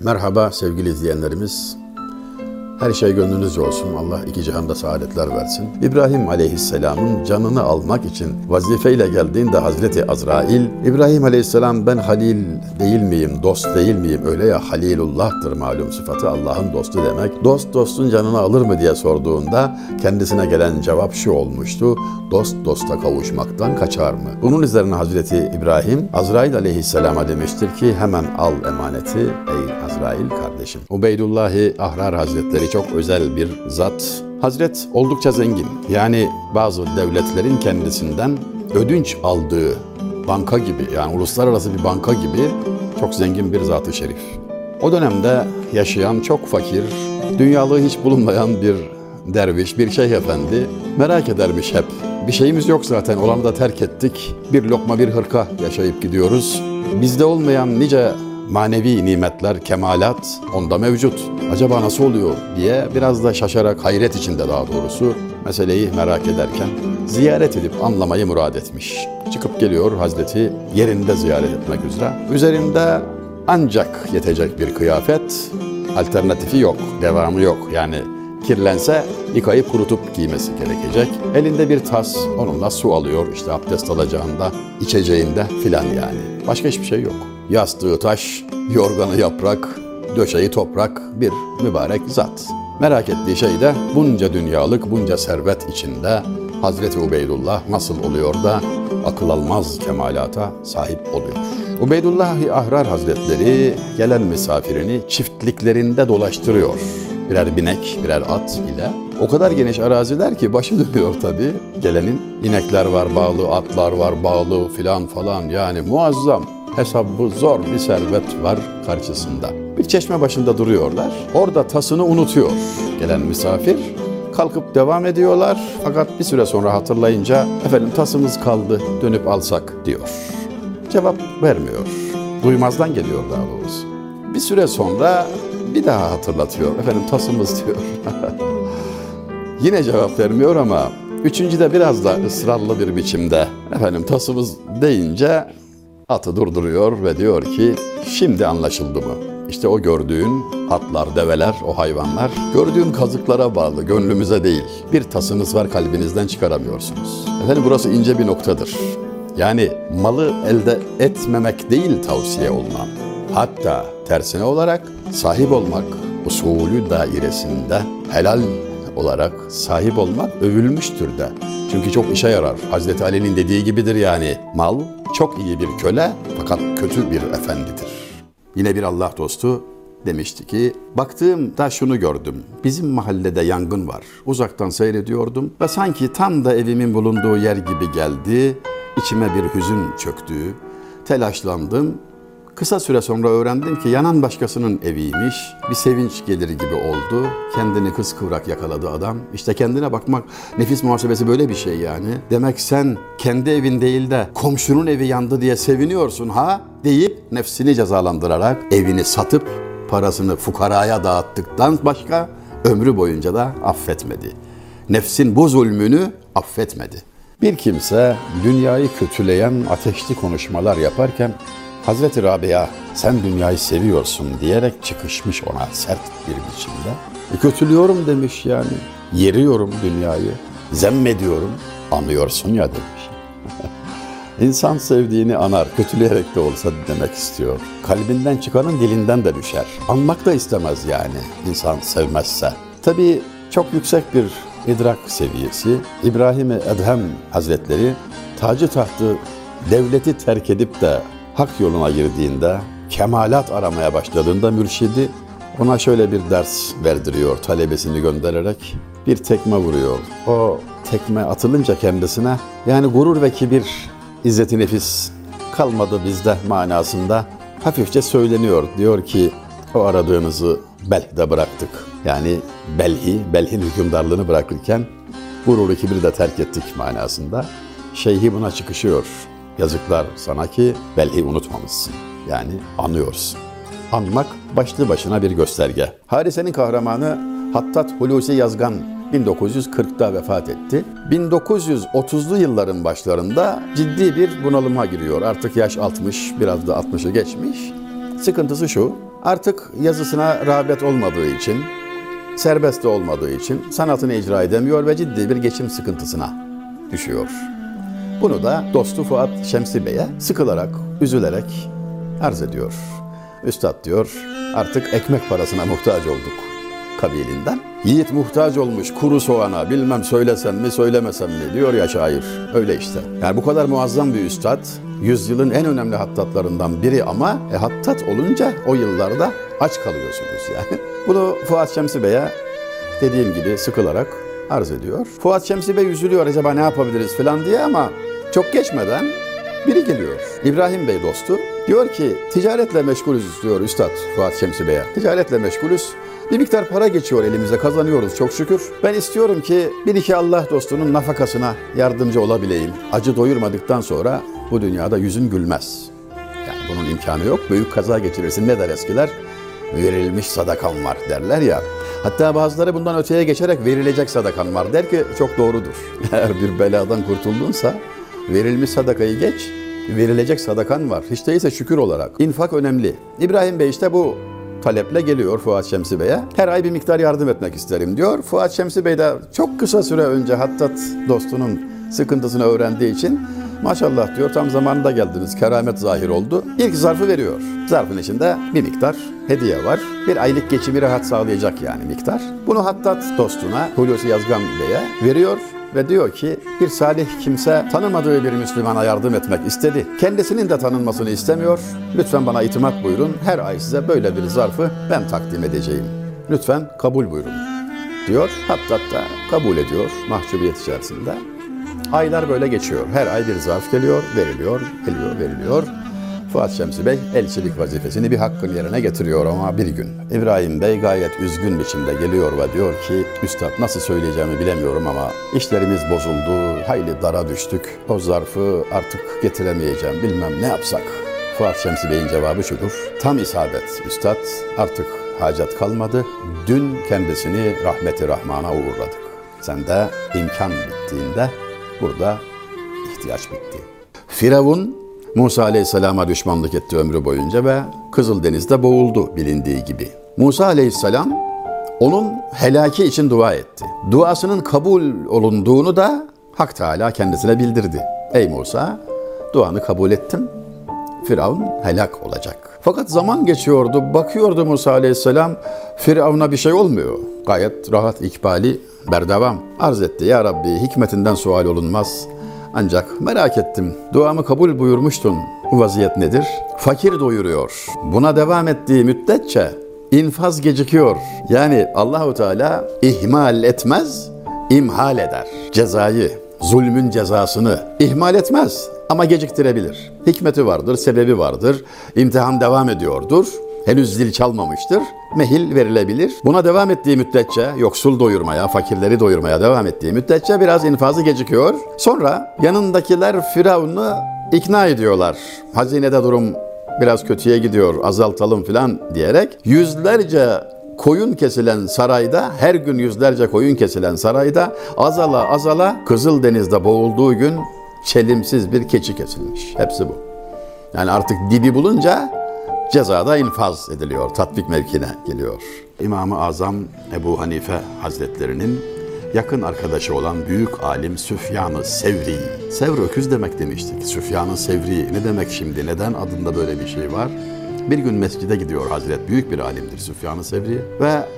Merhaba sevgili izleyenlerimiz. Her şey gönlünüzce olsun. Allah iki cihanda saadetler versin. İbrahim Aleyhisselam'ın canını almak için vazifeyle geldiğinde Hazreti Azrail, İbrahim Aleyhisselam ben Halil değil miyim, dost değil miyim? Öyle ya Halilullah'tır malum sıfatı Allah'ın dostu demek. Dost dostun canını alır mı diye sorduğunda kendisine gelen cevap şu olmuştu. Dost dosta kavuşmaktan kaçar mı? Bunun üzerine Hazreti İbrahim Azrail Aleyhisselam'a demiştir ki hemen al emaneti ey Azrail kardeşim. Ubeydullahi Ahrar Hazretleri çok özel bir zat. Hazret oldukça zengin. Yani bazı devletlerin kendisinden ödünç aldığı banka gibi yani uluslararası bir banka gibi çok zengin bir zat-ı şerif. O dönemde yaşayan çok fakir, dünyalığı hiç bulunmayan bir derviş, bir şeyh efendi merak edermiş hep. Bir şeyimiz yok zaten, olanı da terk ettik. Bir lokma bir hırka yaşayıp gidiyoruz. Bizde olmayan nice manevi nimetler, kemalat onda mevcut. Acaba nasıl oluyor diye biraz da şaşarak, hayret içinde daha doğrusu meseleyi merak ederken ziyaret edip anlamayı murad etmiş. Çıkıp geliyor Hazreti yerinde ziyaret etmek üzere. Üzerinde ancak yetecek bir kıyafet, alternatifi yok, devamı yok. Yani kirlense yıkayıp kurutup giymesi gerekecek. Elinde bir tas, onunla su alıyor işte abdest alacağında, içeceğinde filan yani. Başka hiçbir şey yok. Yastığı taş, yorganı yaprak, döşeği toprak bir mübarek zat. Merak ettiği şey de bunca dünyalık, bunca servet içinde Hazreti Ubeydullah nasıl oluyor da akıl almaz kemalata sahip oluyor. Ubeydullah Ahrar Hazretleri gelen misafirini çiftliklerinde dolaştırıyor. Birer binek, birer at ile. O kadar geniş araziler ki başı dönüyor tabii. Gelenin inekler var bağlı, atlar var bağlı filan falan yani muazzam. Hesabı zor bir servet var karşısında. Bir çeşme başında duruyorlar. Orada tasını unutuyor gelen misafir. Kalkıp devam ediyorlar fakat bir süre sonra hatırlayınca efendim tasımız kaldı dönüp alsak diyor. Cevap vermiyor. Duymazdan geliyor daha doğrusu. Bir süre sonra bir daha hatırlatıyor. Efendim tasımız diyor. Yine cevap vermiyor ama üçüncüde biraz da ısrarlı bir biçimde efendim tasımız deyince atı durduruyor ve diyor ki şimdi anlaşıldı mı? İşte o gördüğün atlar, develer, o hayvanlar gördüğün kazıklara bağlı, gönlümüze değil. Bir tasınız var kalbinizden çıkaramıyorsunuz. Efendim burası ince bir noktadır. Yani malı elde etmemek değil tavsiye olunan. Hatta tersine olarak sahip olmak usulü dairesinde helal olarak sahip olmak övülmüştür de. Çünkü çok işe yarar. Hazreti Ali'nin dediği gibidir yani. Mal çok iyi bir köle fakat kötü bir efendidir. Yine bir Allah dostu demişti ki baktığımda şunu gördüm. Bizim mahallede yangın var. Uzaktan seyrediyordum ve sanki tam da evimin bulunduğu yer gibi geldi. İçime bir hüzün çöktü. Telaşlandım. Kısa süre sonra öğrendim ki yanan başkasının eviymiş. Bir sevinç gelir gibi oldu. Kendini kıskıvrak yakaladı adam. İşte kendine bakmak nefis muhasebesi böyle bir şey yani. Demek sen kendi evin değil de komşunun evi yandı diye seviniyorsun ha deyip nefsini cezalandırarak evini satıp parasını fukaraya dağıttıktan başka ömrü boyunca da affetmedi. Nefsin bu zulmünü affetmedi. Bir kimse dünyayı kötüleyen ateşli konuşmalar yaparken Hazreti Rabia sen dünyayı seviyorsun diyerek çıkışmış ona sert bir biçimde. E, kötülüyorum demiş yani. Yeriyorum dünyayı. Zemmediyorum. Anlıyorsun ya demiş. İnsan sevdiğini anar, kötüleyerek de olsa demek istiyor. Kalbinden çıkanın dilinden de düşer. Anmak da istemez yani insan sevmezse. Tabii çok yüksek bir idrak seviyesi. İbrahim-i Edhem Hazretleri tacı tahtı devleti terk edip de hak yoluna girdiğinde, kemalat aramaya başladığında mürşidi ona şöyle bir ders verdiriyor talebesini göndererek. Bir tekme vuruyor. O tekme atılınca kendisine yani gurur ve kibir, izzeti nefis kalmadı bizde manasında hafifçe söyleniyor. Diyor ki o aradığınızı Belh'de bıraktık. Yani Belhi, Belh'in hükümdarlığını bırakırken gururu kibri de terk ettik manasında. Şeyhi buna çıkışıyor. Yazıklar sana ki belki unutmamışsın. Yani anıyorsun. Anmak başlı başına bir gösterge. Harise'nin kahramanı Hattat Hulusi Yazgan 1940'da vefat etti. 1930'lu yılların başlarında ciddi bir bunalıma giriyor. Artık yaş 60, biraz da 60'ı geçmiş. Sıkıntısı şu, artık yazısına rağbet olmadığı için, serbest de olmadığı için sanatını icra edemiyor ve ciddi bir geçim sıkıntısına düşüyor. Bunu da dostu Fuat Şemsi Bey'e sıkılarak, üzülerek arz ediyor. Üstad diyor, artık ekmek parasına muhtaç olduk kabilinden. Yiğit muhtaç olmuş kuru soğana bilmem söylesem mi söylemesem mi diyor ya şair. Öyle işte. Yani bu kadar muazzam bir üstad, yüzyılın en önemli hattatlarından biri ama e, hattat olunca o yıllarda aç kalıyorsunuz yani. Bunu Fuat Şemsi Bey'e dediğim gibi sıkılarak arz ediyor. Fuat Şemsi Bey üzülüyor acaba ne yapabiliriz falan diye ama çok geçmeden biri geliyor. İbrahim Bey dostu. Diyor ki ticaretle meşgulüz diyor Üstad Fuat Şemsi Bey'e. Ticaretle meşgulüz. Bir miktar para geçiyor elimize kazanıyoruz çok şükür. Ben istiyorum ki bir iki Allah dostunun nafakasına yardımcı olabileyim. Acı doyurmadıktan sonra bu dünyada yüzün gülmez. Yani bunun imkanı yok. Büyük kaza geçirirsin ne der eskiler? Verilmiş sadakan var derler ya. Hatta bazıları bundan öteye geçerek verilecek sadakan var der ki çok doğrudur. Eğer bir beladan kurtuldunsa verilmiş sadakayı geç, verilecek sadakan var. Hiç değilse şükür olarak. İnfak önemli. İbrahim Bey işte bu taleple geliyor Fuat Şemsi Bey'e. Her ay bir miktar yardım etmek isterim diyor. Fuat Şemsi Bey de çok kısa süre önce Hattat dostunun sıkıntısını öğrendiği için maşallah diyor tam zamanında geldiniz keramet zahir oldu. İlk zarfı veriyor. Zarfın içinde bir miktar hediye var. Bir aylık geçimi rahat sağlayacak yani miktar. Bunu Hattat dostuna Hulusi Yazgan Bey'e veriyor ve diyor ki bir salih kimse tanımadığı bir Müslümana yardım etmek istedi. Kendisinin de tanınmasını istemiyor. Lütfen bana itimat buyurun. Her ay size böyle bir zarfı ben takdim edeceğim. Lütfen kabul buyurun diyor. Hatta da kabul ediyor mahcubiyet içerisinde. Aylar böyle geçiyor. Her ay bir zarf geliyor, veriliyor, geliyor, veriliyor. Fuat Şemsi Bey elçilik vazifesini bir hakkın yerine getiriyor ama bir gün. İbrahim Bey gayet üzgün biçimde geliyor ve diyor ki Üstad nasıl söyleyeceğimi bilemiyorum ama işlerimiz bozuldu, hayli dara düştük. O zarfı artık getiremeyeceğim bilmem ne yapsak. Fuat Şemsi Bey'in cevabı şudur. Tam isabet Üstad artık hacet kalmadı. Dün kendisini rahmeti rahmana uğurladık. Sen de imkan bittiğinde burada ihtiyaç bitti. Firavun Musa Aleyhisselam'a düşmanlık etti ömrü boyunca ve Kızıldeniz'de boğuldu bilindiği gibi. Musa Aleyhisselam onun helaki için dua etti. Duasının kabul olunduğunu da Hak Teala kendisine bildirdi. Ey Musa, duanı kabul ettim. Firavun helak olacak. Fakat zaman geçiyordu, bakıyordu Musa Aleyhisselam, Firavun'a bir şey olmuyor. Gayet rahat, ikbali, berdevam. Arz etti, Ya Rabbi hikmetinden sual olunmaz. Ancak merak ettim, duamı kabul buyurmuştun. Bu vaziyet nedir? Fakir doyuruyor. Buna devam ettiği müddetçe infaz gecikiyor. Yani Allahu Teala ihmal etmez, imhal eder. Cezayı, zulmün cezasını ihmal etmez ama geciktirebilir. Hikmeti vardır, sebebi vardır. İmtihan devam ediyordur. Henüz zil çalmamıştır. Mehil verilebilir. Buna devam ettiği müddetçe, yoksul doyurmaya, fakirleri doyurmaya devam ettiği müddetçe biraz infazı gecikiyor. Sonra yanındakiler Firavun'u ikna ediyorlar. Hazinede durum biraz kötüye gidiyor, azaltalım filan diyerek yüzlerce koyun kesilen sarayda, her gün yüzlerce koyun kesilen sarayda azala azala Kızıldeniz'de boğulduğu gün çelimsiz bir keçi kesilmiş. Hepsi bu. Yani artık dibi bulunca cezada infaz ediliyor, tatbik mevkine geliyor. İmam-ı Azam Ebu Hanife Hazretlerinin yakın arkadaşı olan büyük alim Süfyan-ı Sevri. Sevr öküz demek demiştik. Süfyan-ı Sevri ne demek şimdi? Neden adında böyle bir şey var? Bir gün mescide gidiyor Hazret. Büyük bir alimdir Süfyan-ı Sevri. Ve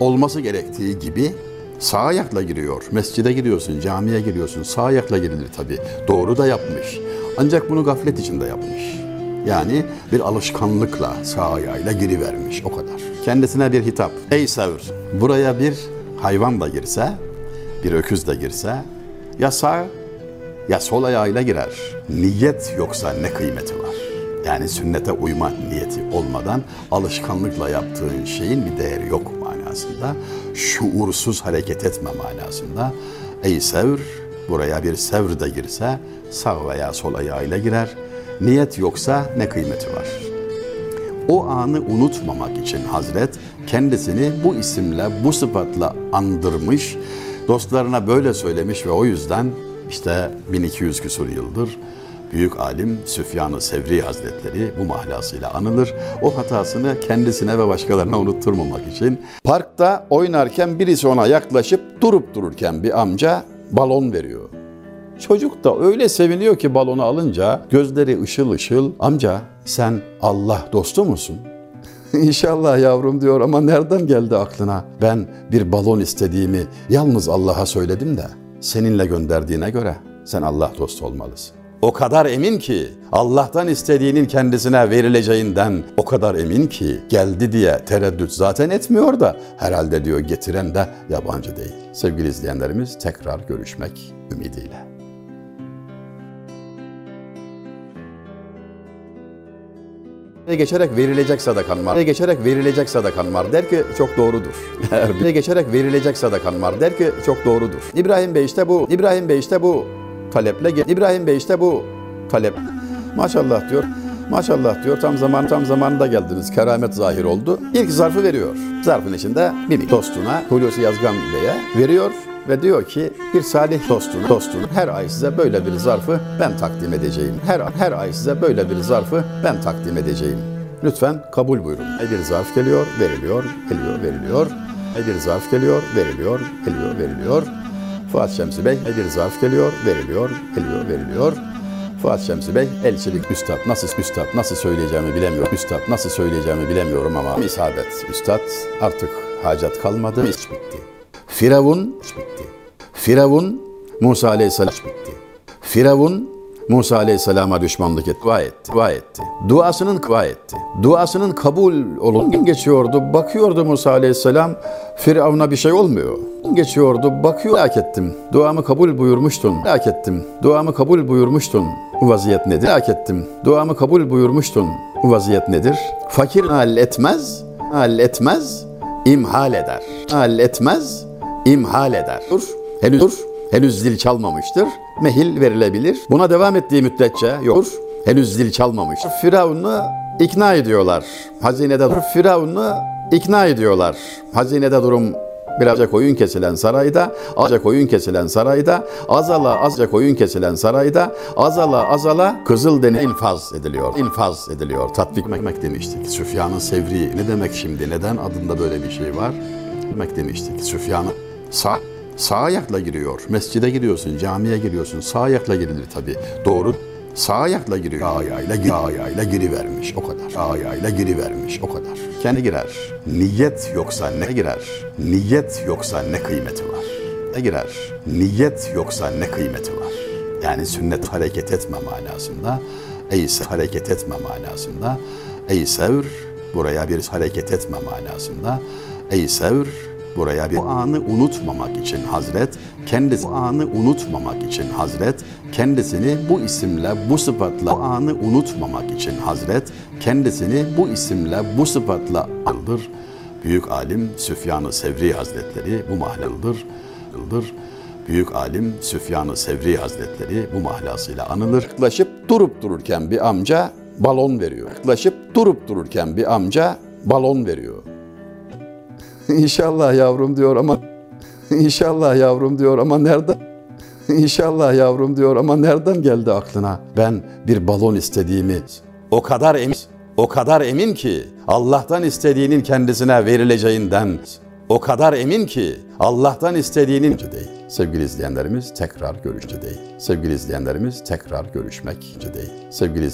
olması gerektiği gibi sağ ayakla giriyor. Mescide giriyorsun, camiye giriyorsun. Sağ ayakla girilir tabii. Doğru da yapmış. Ancak bunu gaflet içinde yapmış. Yani bir alışkanlıkla sağ ayağıyla girivermiş o kadar. Kendisine bir hitap. Ey Sevr, buraya bir hayvan da girse, bir öküz de girse ya sağ ya sol ayağıyla girer. Niyet yoksa ne kıymeti var? Yani sünnete uyma niyeti olmadan alışkanlıkla yaptığın şeyin bir değeri yok manasında. Şuursuz hareket etme manasında. Ey Sevr, buraya bir Sevr de girse sağ veya sol ayağıyla girer. Niyet yoksa ne kıymeti var? O anı unutmamak için Hazret kendisini bu isimle, bu sıfatla andırmış, dostlarına böyle söylemiş ve o yüzden işte 1200 küsur yıldır Büyük alim Süfyan-ı Sevri Hazretleri bu mahlasıyla anılır. O hatasını kendisine ve başkalarına unutturmamak için parkta oynarken birisi ona yaklaşıp durup dururken bir amca balon veriyor. Çocuk da öyle seviniyor ki balonu alınca gözleri ışıl ışıl. Amca sen Allah dostu musun? İnşallah yavrum diyor ama nereden geldi aklına? Ben bir balon istediğimi yalnız Allah'a söyledim de seninle gönderdiğine göre sen Allah dostu olmalısın. O kadar emin ki Allah'tan istediğinin kendisine verileceğinden o kadar emin ki geldi diye tereddüt zaten etmiyor da herhalde diyor getiren de yabancı değil. Sevgili izleyenlerimiz tekrar görüşmek ümidiyle. Geçerek verilecek sadakan var. Ve geçerek verilecek sadakan var der ki çok doğrudur. Bir geçerek verilecek sadakan var der ki çok doğrudur. İbrahim Bey işte bu. İbrahim Bey işte bu taleple İbrahim Bey işte bu talep. Maşallah diyor. Maşallah diyor tam zaman tam zamanında geldiniz. Keramet zahir oldu. İlk zarfı veriyor. Zarfın içinde bir dostuna Hulusi Yazgan Bey'e veriyor ve diyor ki bir salih dostuna, dostuna her ay size böyle bir zarfı ben takdim edeceğim. Her her ay size böyle bir zarfı ben takdim edeceğim. Lütfen kabul buyurun. Bir zarf geliyor, veriliyor, geliyor, veriliyor. Bir zarf geliyor, veriliyor, geliyor, veriliyor. Fuat Şemsi Bey, bir zarf geliyor, veriliyor, geliyor, veriliyor. Fuat Şemsi Bey, elçilik üstad, nasıl üstad, nasıl söyleyeceğimi bilemiyorum. Üstad, nasıl söyleyeceğimi bilemiyorum ama isabet. Üstad, artık hacat kalmadı, iş bitti. Firavun bitti. Firavun Musa Aleyhisselam bitti. Firavun Musa Aleyhisselam'a düşmanlık etti, dua etti, dua etti. Duasının dua etti. Duasının kabul olun geçiyordu. Bakıyordu Musa Aleyhisselam Firavun'a bir şey olmuyor. Geçiyordu. Bakıyor. Merak ettim. Duamı kabul buyurmuştun. Merak ettim. Duamı kabul buyurmuştun. Bu vaziyet nedir? Merak ettim. Duamı kabul buyurmuştun. Bu vaziyet nedir? Fakir halletmez, halletmez, imhal eder. Halletmez, imhal eder. Dur, henüz dur, henüz zil çalmamıştır. Mehil verilebilir. Buna devam ettiği müddetçe yok. Henüz zil çalmamıştır. Firavun'u ikna ediyorlar. Hazinede Firavun'u ikna ediyorlar. Hazinede durum Birazca koyun kesilen sarayda, azca koyun kesilen sarayda, azala azca koyun kesilen sarayda, azala azala kızıl deniz infaz ediliyor. İnfaz ediliyor. Tatbik etmek demiştik. Süfyan'ın Sevri ne demek şimdi? Neden adında böyle bir şey var? Demek demiştik. Süfyan'ın sağ sağ ayakla giriyor. Mescide giriyorsun, camiye giriyorsun. Sağ ayakla girilir tabii. Doğru Sağ ayakla giriyor. Sağ ayağıyla, sağ ayağıyla girivermiş o kadar. Sağ ayağıyla girivermiş o kadar. Kendi girer. Niyet yoksa ne girer? Niyet yoksa ne kıymeti var? Ne girer? Niyet yoksa ne kıymeti var? Yani sünnet hareket etme manasında, ey sev hareket etme manasında, ey sevr buraya bir hareket etme manasında, ey sevr buraya bir o anı unutmamak için Hazret kendisi o anı unutmamak için Hazret kendisini bu isimle bu sıfatla o anı unutmamak için Hazret kendisini bu isimle bu sıfatla aldır. Büyük alim Süfyan-ı Sevri Hazretleri bu mahlalıdır. Aldır. Büyük alim Süfyan-ı Sevri Hazretleri bu mahlasıyla anılır. Yaklaşıp durup dururken bir amca balon veriyor. Yaklaşıp durup dururken bir amca balon veriyor. İnşallah yavrum diyor ama İnşallah yavrum diyor ama nereden İnşallah yavrum diyor ama nereden geldi aklına? Ben bir balon istediğimi o kadar emin o kadar emin ki Allah'tan istediğinin kendisine verileceğinden o kadar emin ki Allah'tan istediğinin değil. Sevgili izleyenlerimiz tekrar görüşte değil. Sevgili izleyenlerimiz tekrar görüşmek değil. Sevgili